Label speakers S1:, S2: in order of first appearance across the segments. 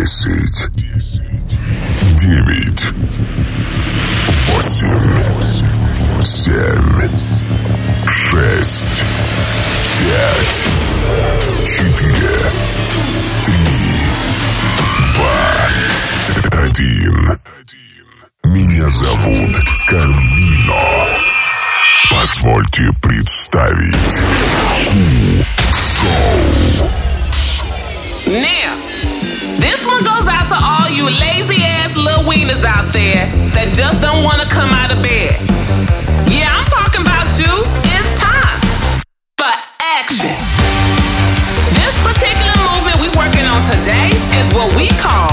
S1: Десять. Девять. Восемь. Семь. Шесть. Пять. Четыре. Три. Два. Один. Меня зовут Карвино. Позвольте представить Ку-шоу.
S2: Now, this one goes out to all you lazy ass little wieners out there that just don't want to come out of bed. Yeah, I'm talking about you. It's time for action. This particular movement we working on today is what we call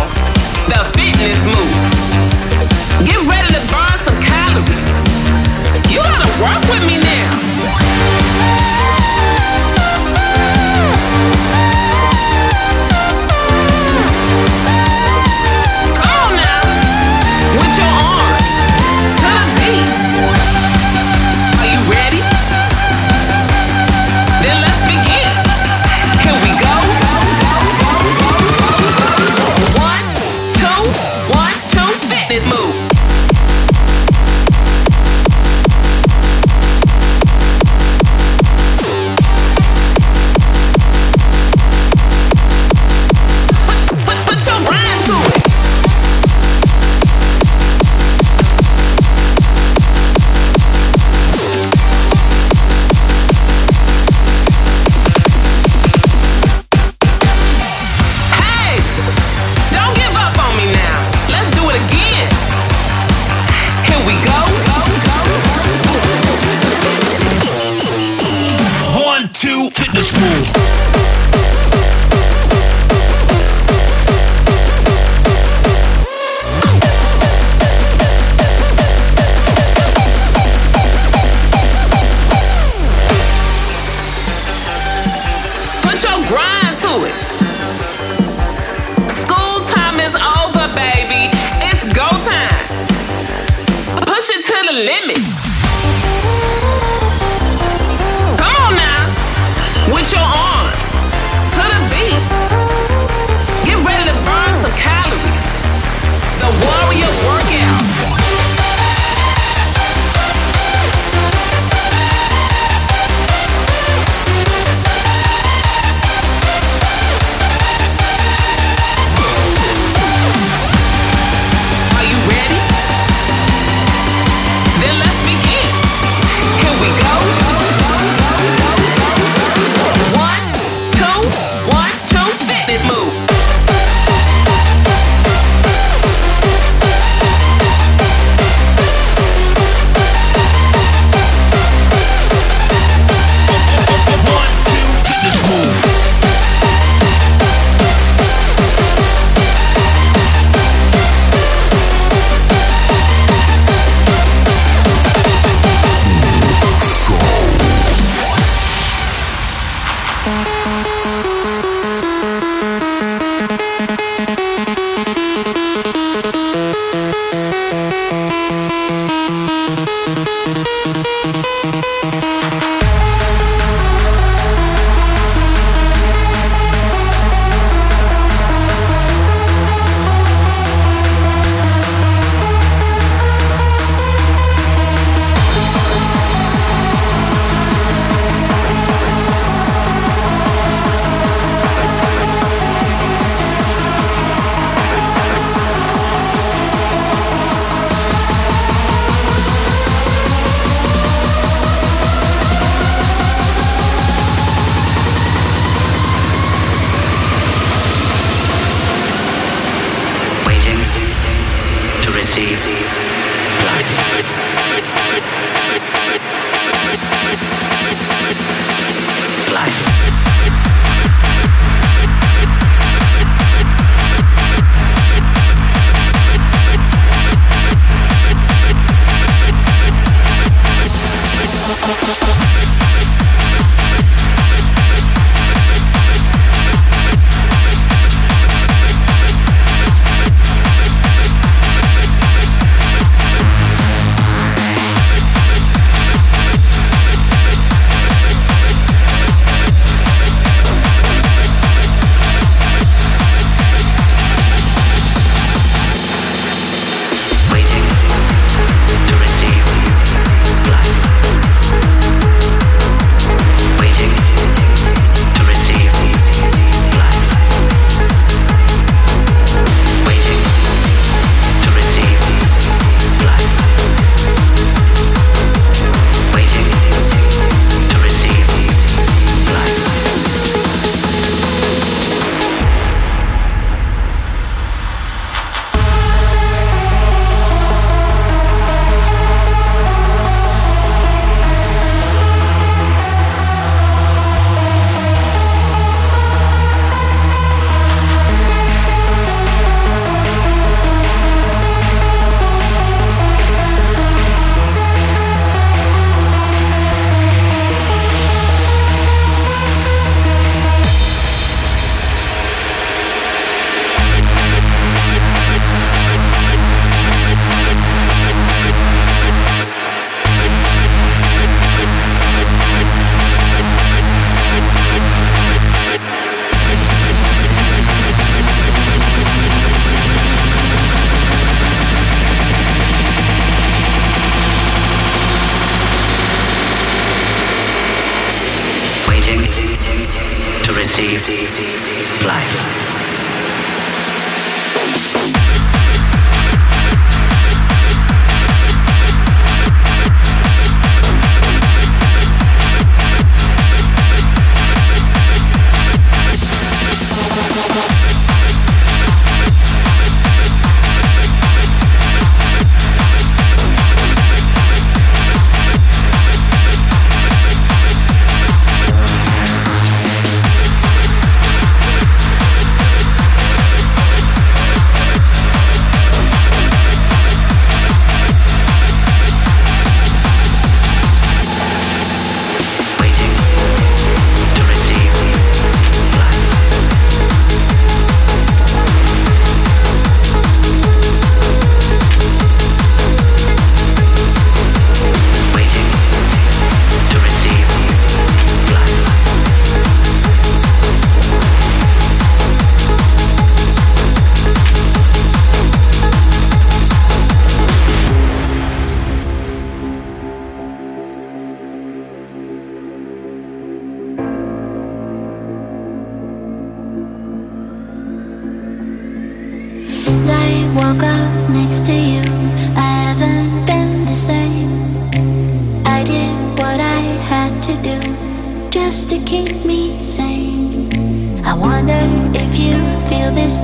S2: two, fitness
S3: move.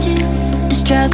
S4: What's up,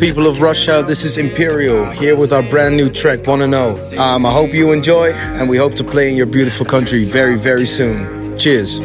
S4: people of Russia? This is Imperial here with our brand new track, Wanna. Um, I hope you enjoy, and we hope to play in your beautiful country very, very soon. Cheers.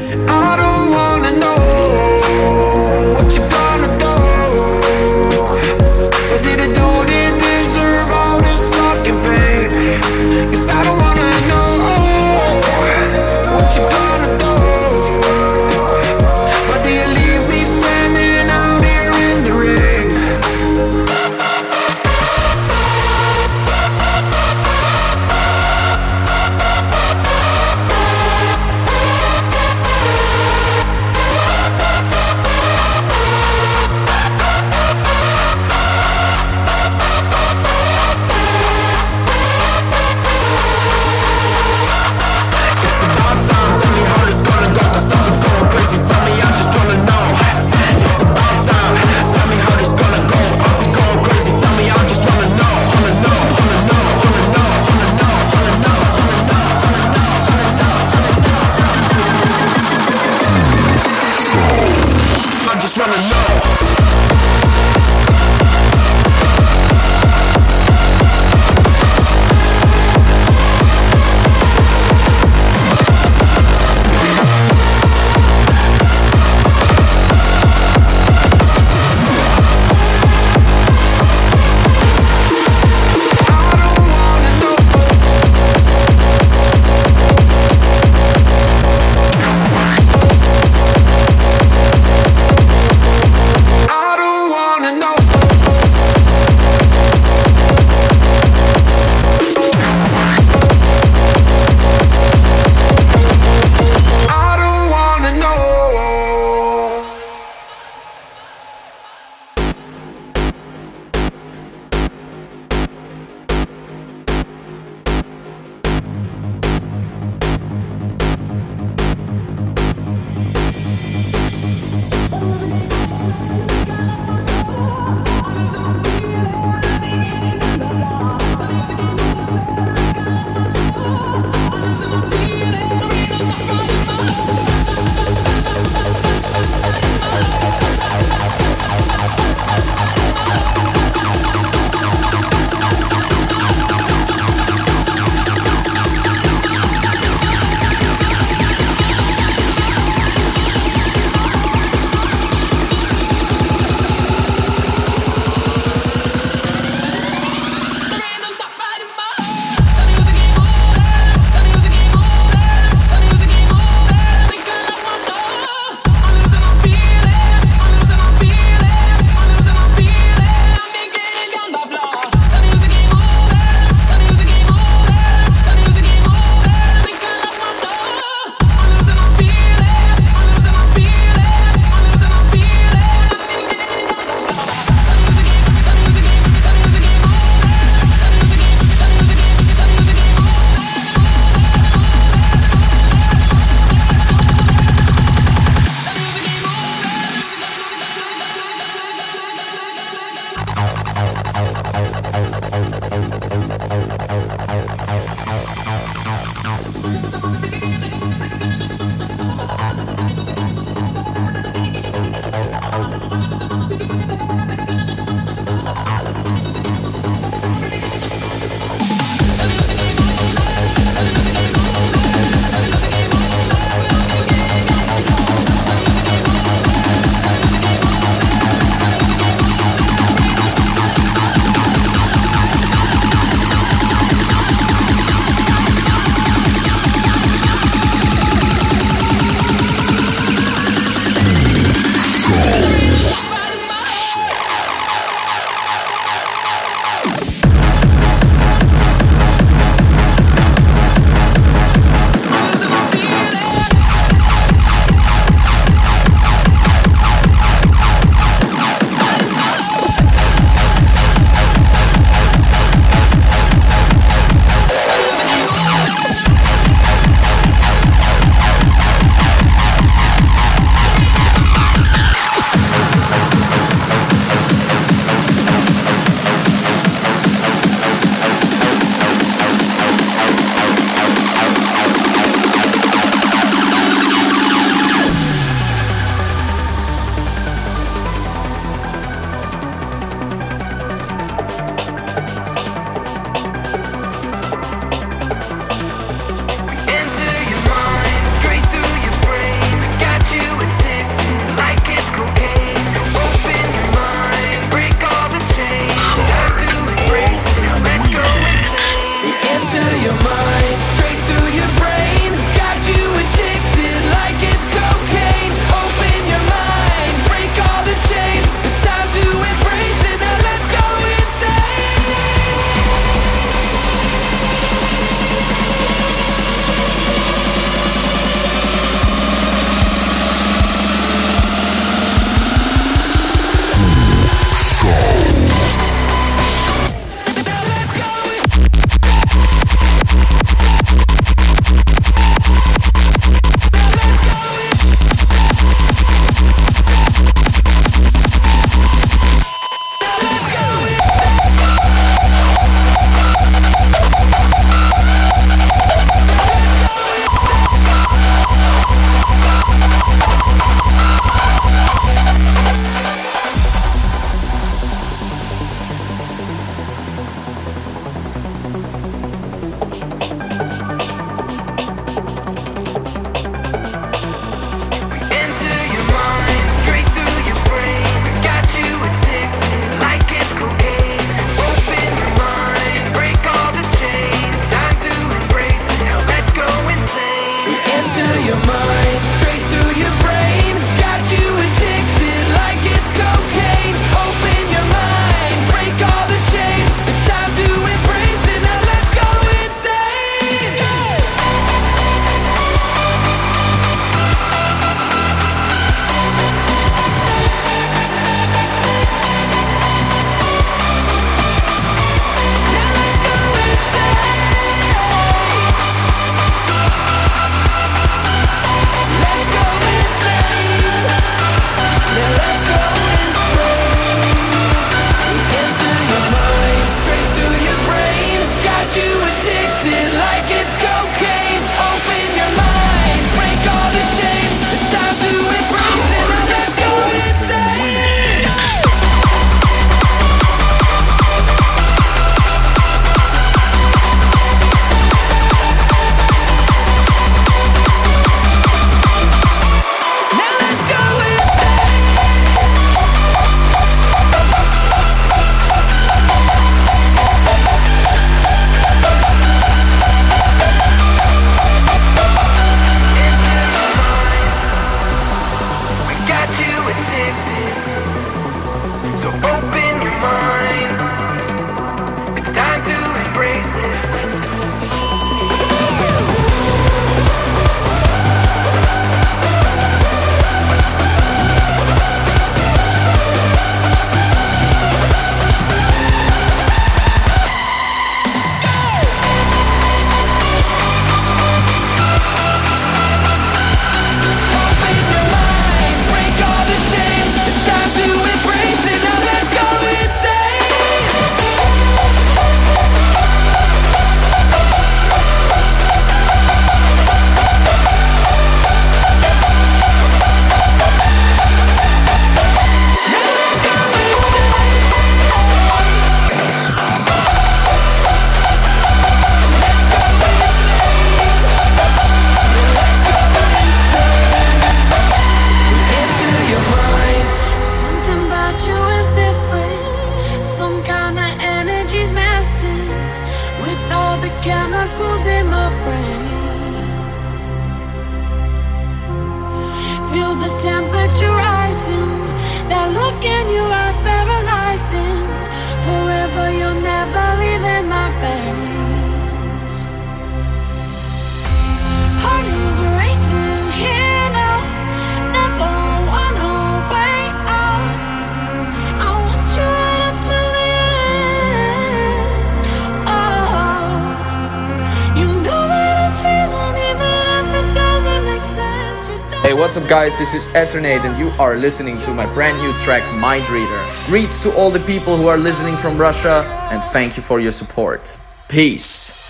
S5: Guys? This is Eternate, and you are listening to my brand new track, Mind Reader. Greets to all the people who are listening from Russia, and thank you for your support. Peace.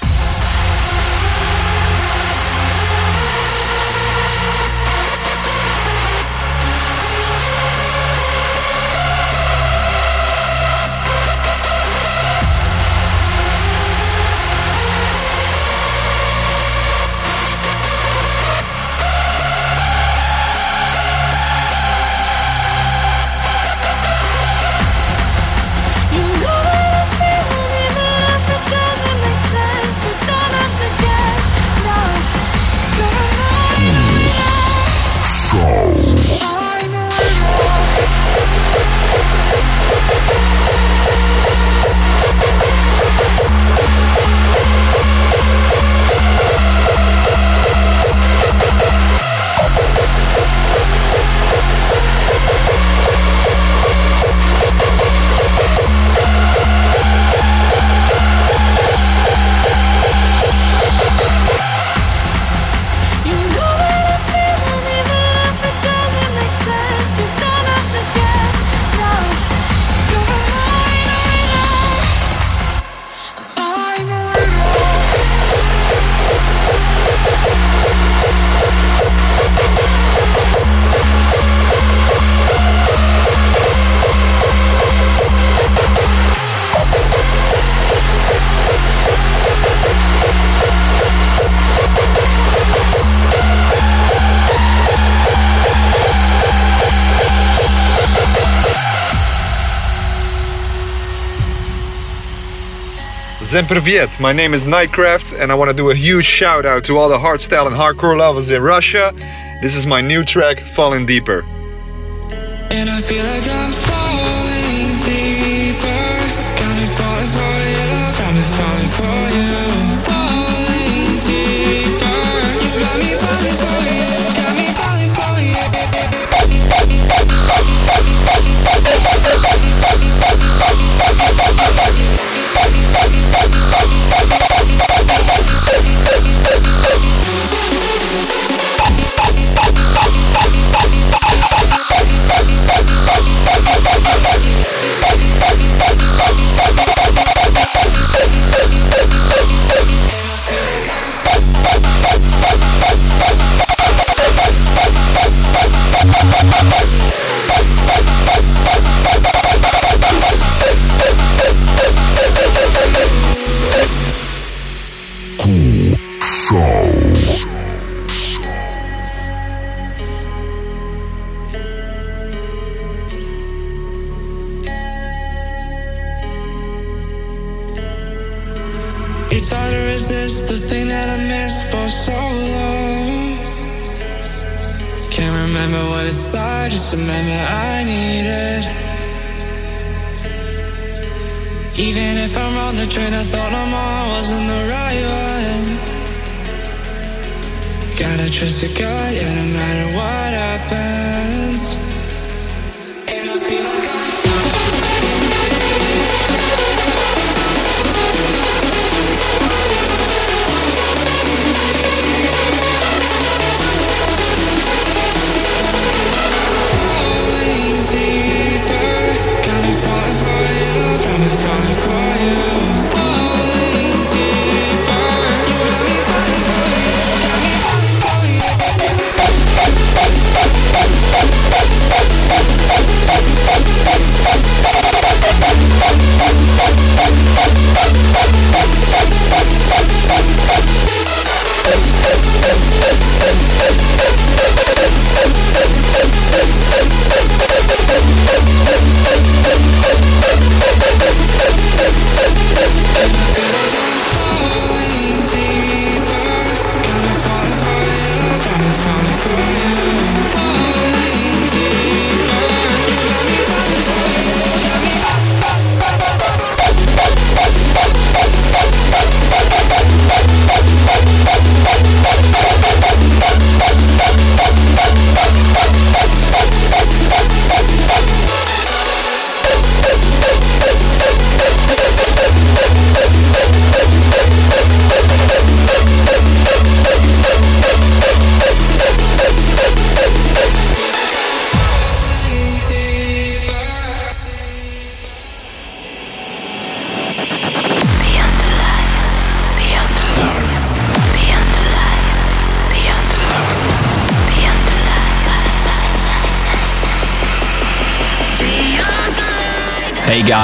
S6: And my name is Nightcraft and I want to do a huge shout out to all the hardstyle and hardcore lovers in Russia. This is my new track, Falling Deeper.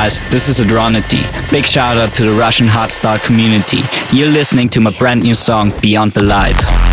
S7: guys, this is Adronity. Big shout out to the Russian hardstyle community. You're listening to my brand new song, Beyond the Light.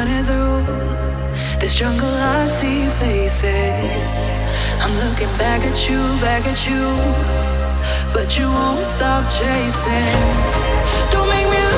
S7: running through this jungle. I see faces.
S8: I'm looking back at you, back at you, but you won't stop chasing. Don't make me.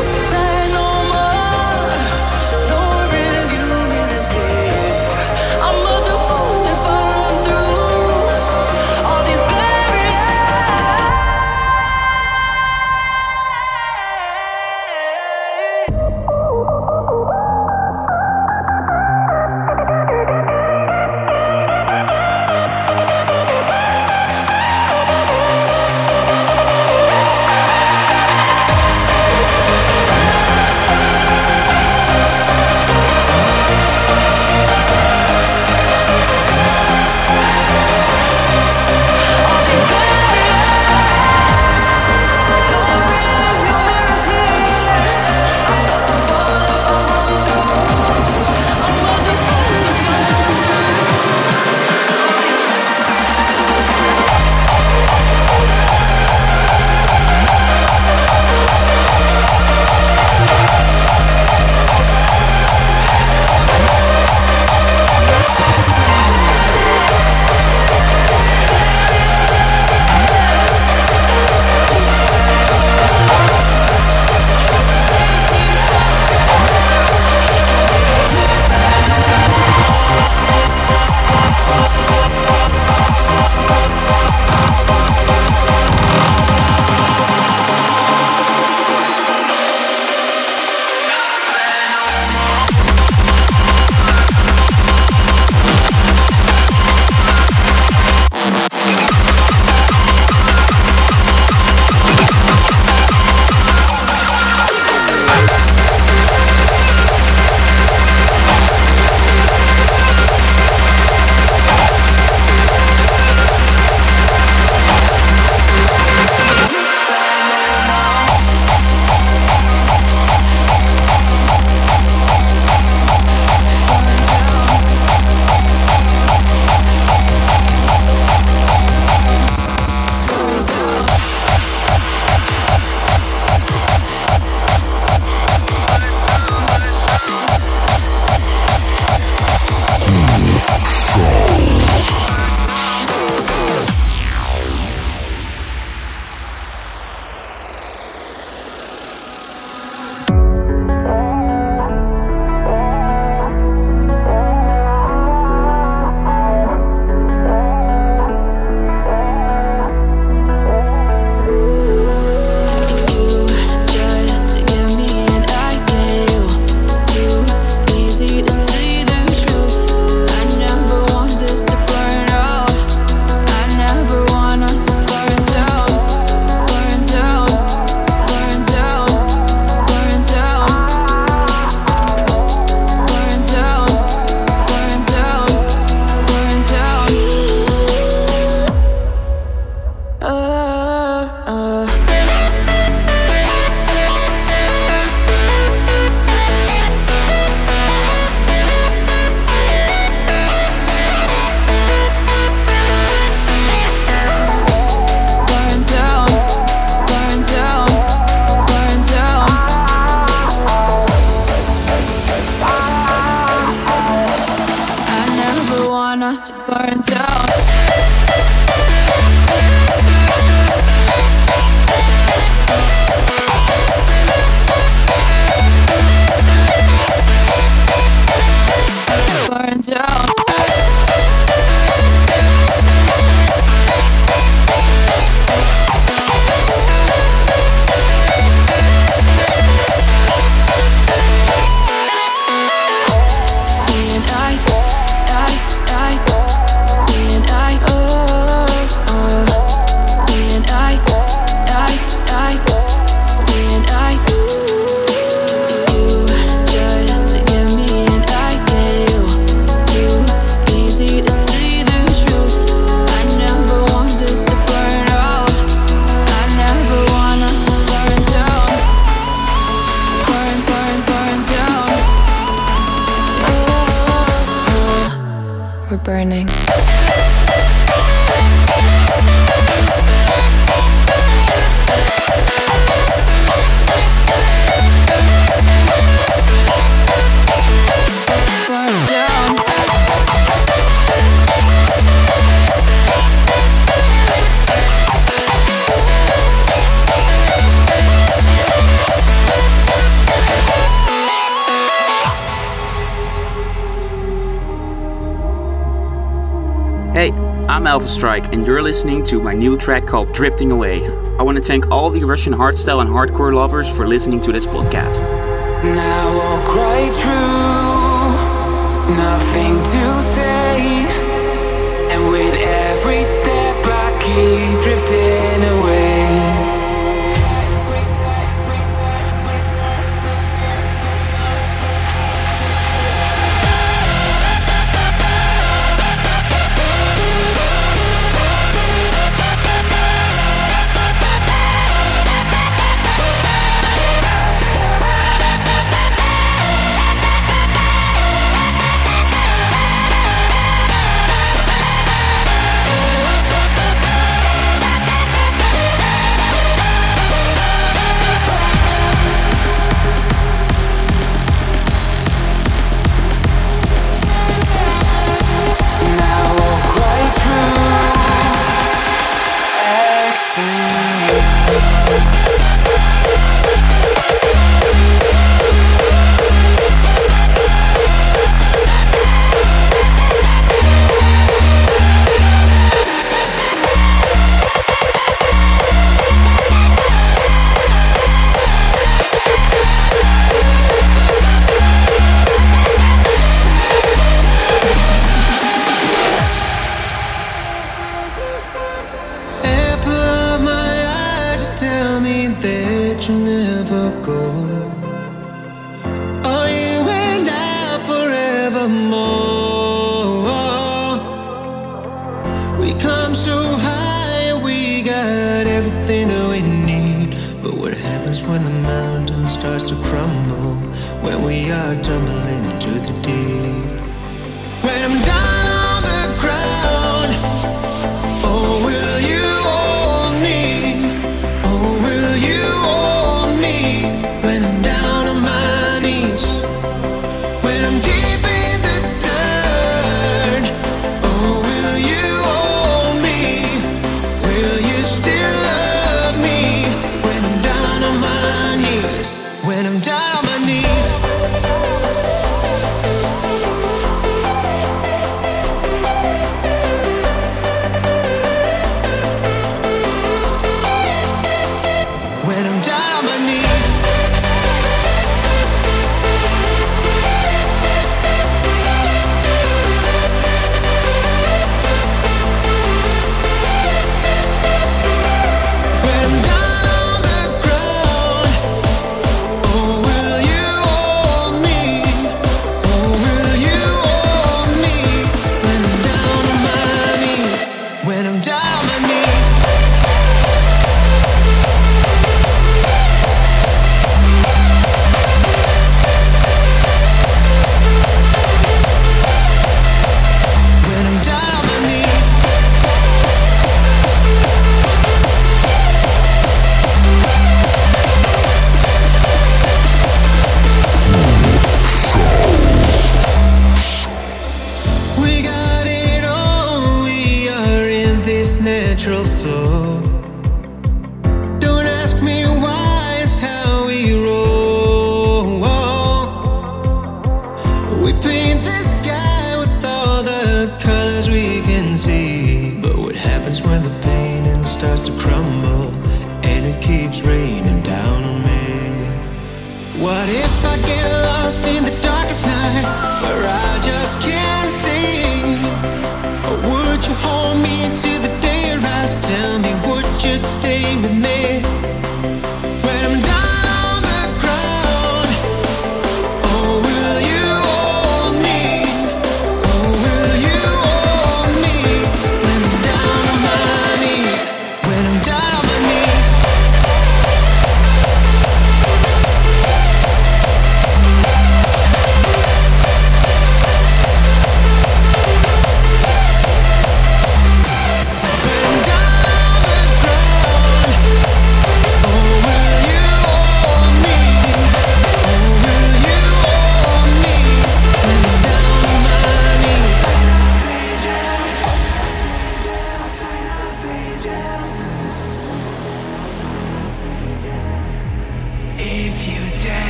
S8: down.
S9: Alpha Strike, and you're listening to my new track called Drifting Away. I want to thank all the Russian hardstyle and hardcore lovers for listening to this podcast.
S10: Now I'll cry nothing to say, and with every step I keep drifting.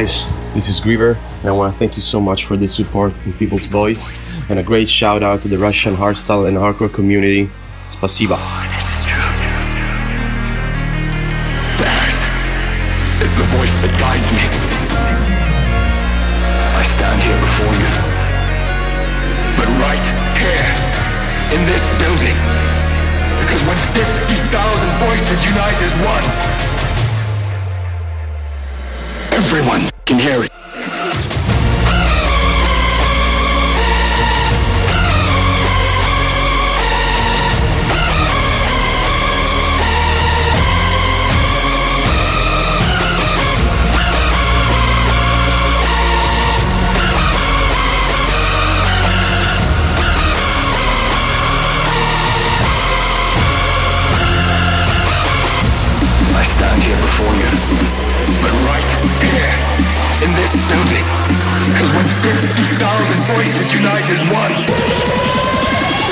S11: This
S10: is
S12: Griever, and I want to thank you so much for the support in People's Voice, and a great shout out to the Russian hardstyle and hardcore community.
S13: That is the voice that guides me. I stand here before you. But right here, in this building, because when 50,000 voices unite as one, because when 50,000 voices unite as one,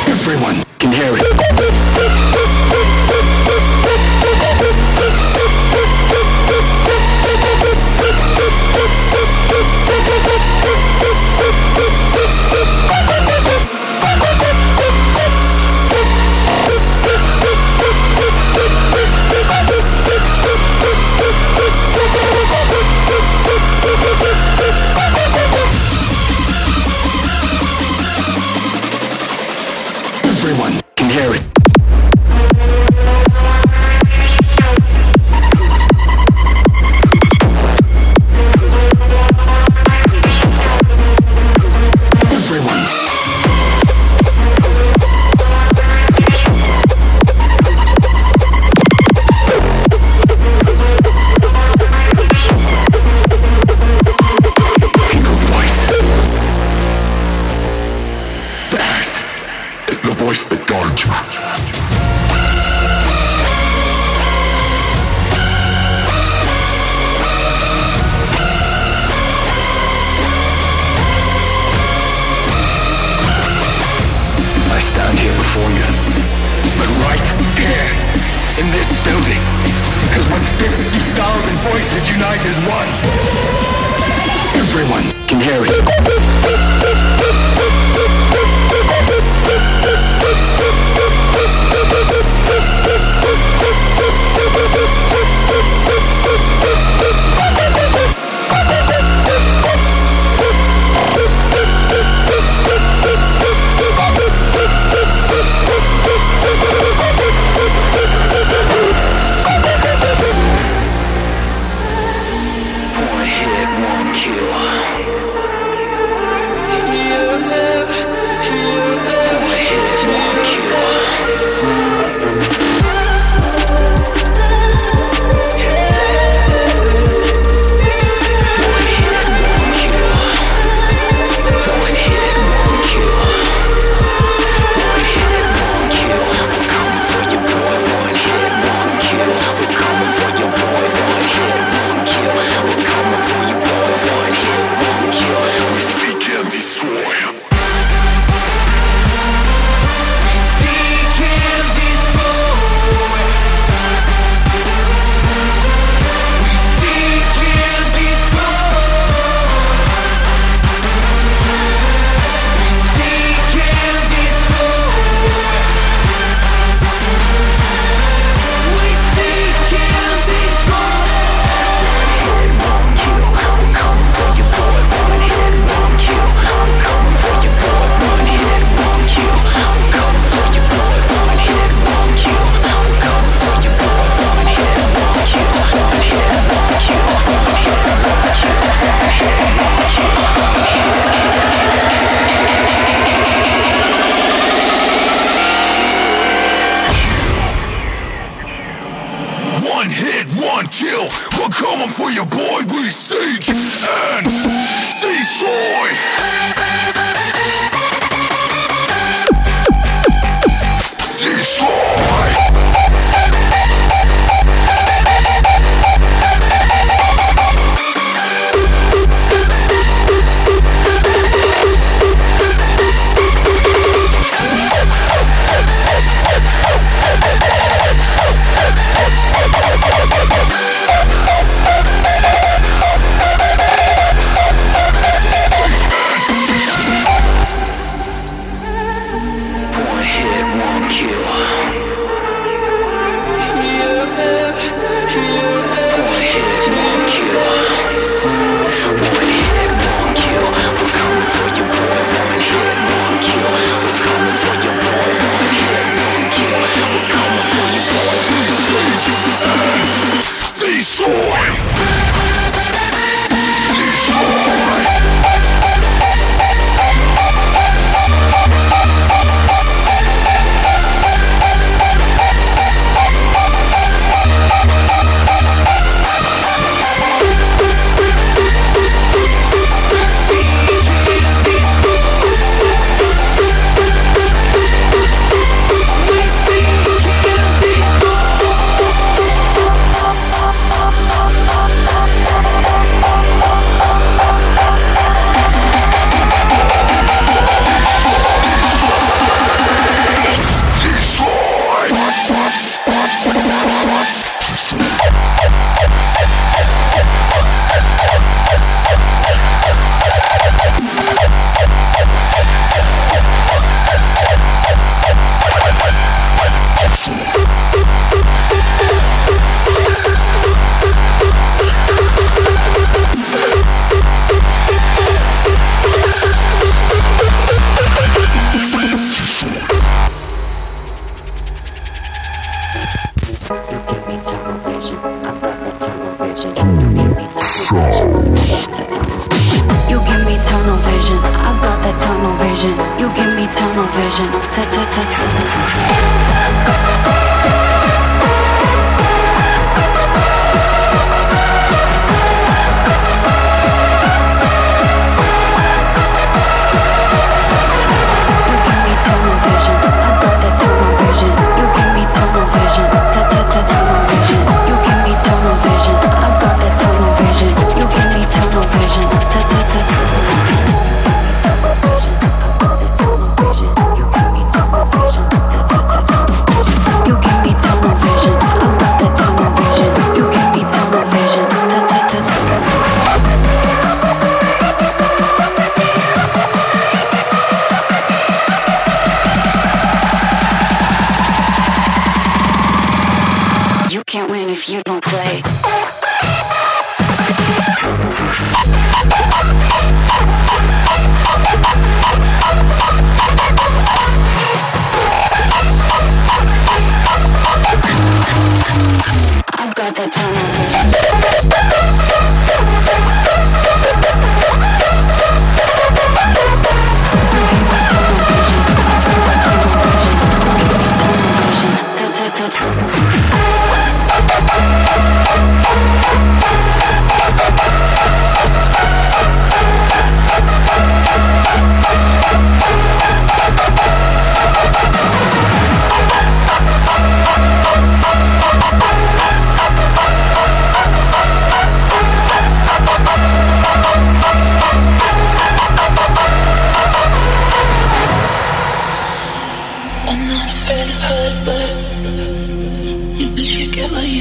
S13: everyone can hear it.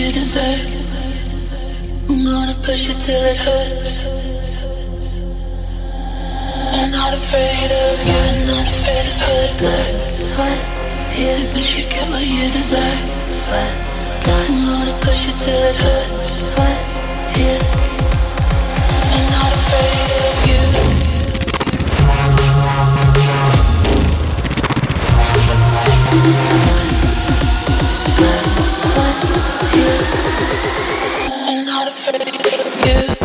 S13: You
S14: deserve. I'm gonna push you till it hurts. I'm not afraid of you, I'm not afraid of hurt, blood, sweat, tears. Wish you get what you deserve. Sweat. I'm gonna push you till it hurts. Sweat, tears. I'm not afraid of you. I'm not afraid of you.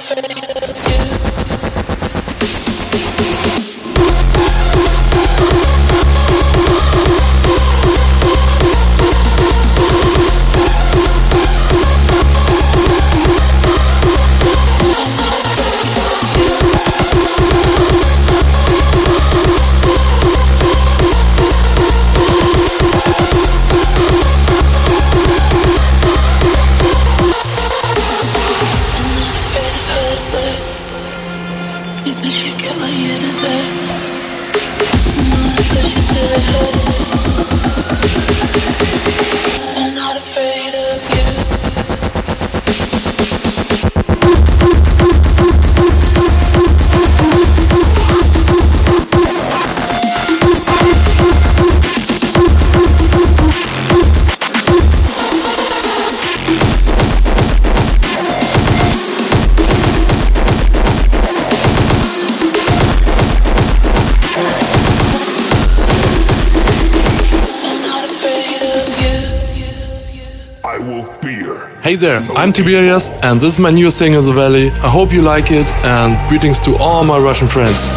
S14: I'm I'm
S15: Tiberius, and this is my new single, The Valley. I hope you like it, and greetings to all my Russian friends.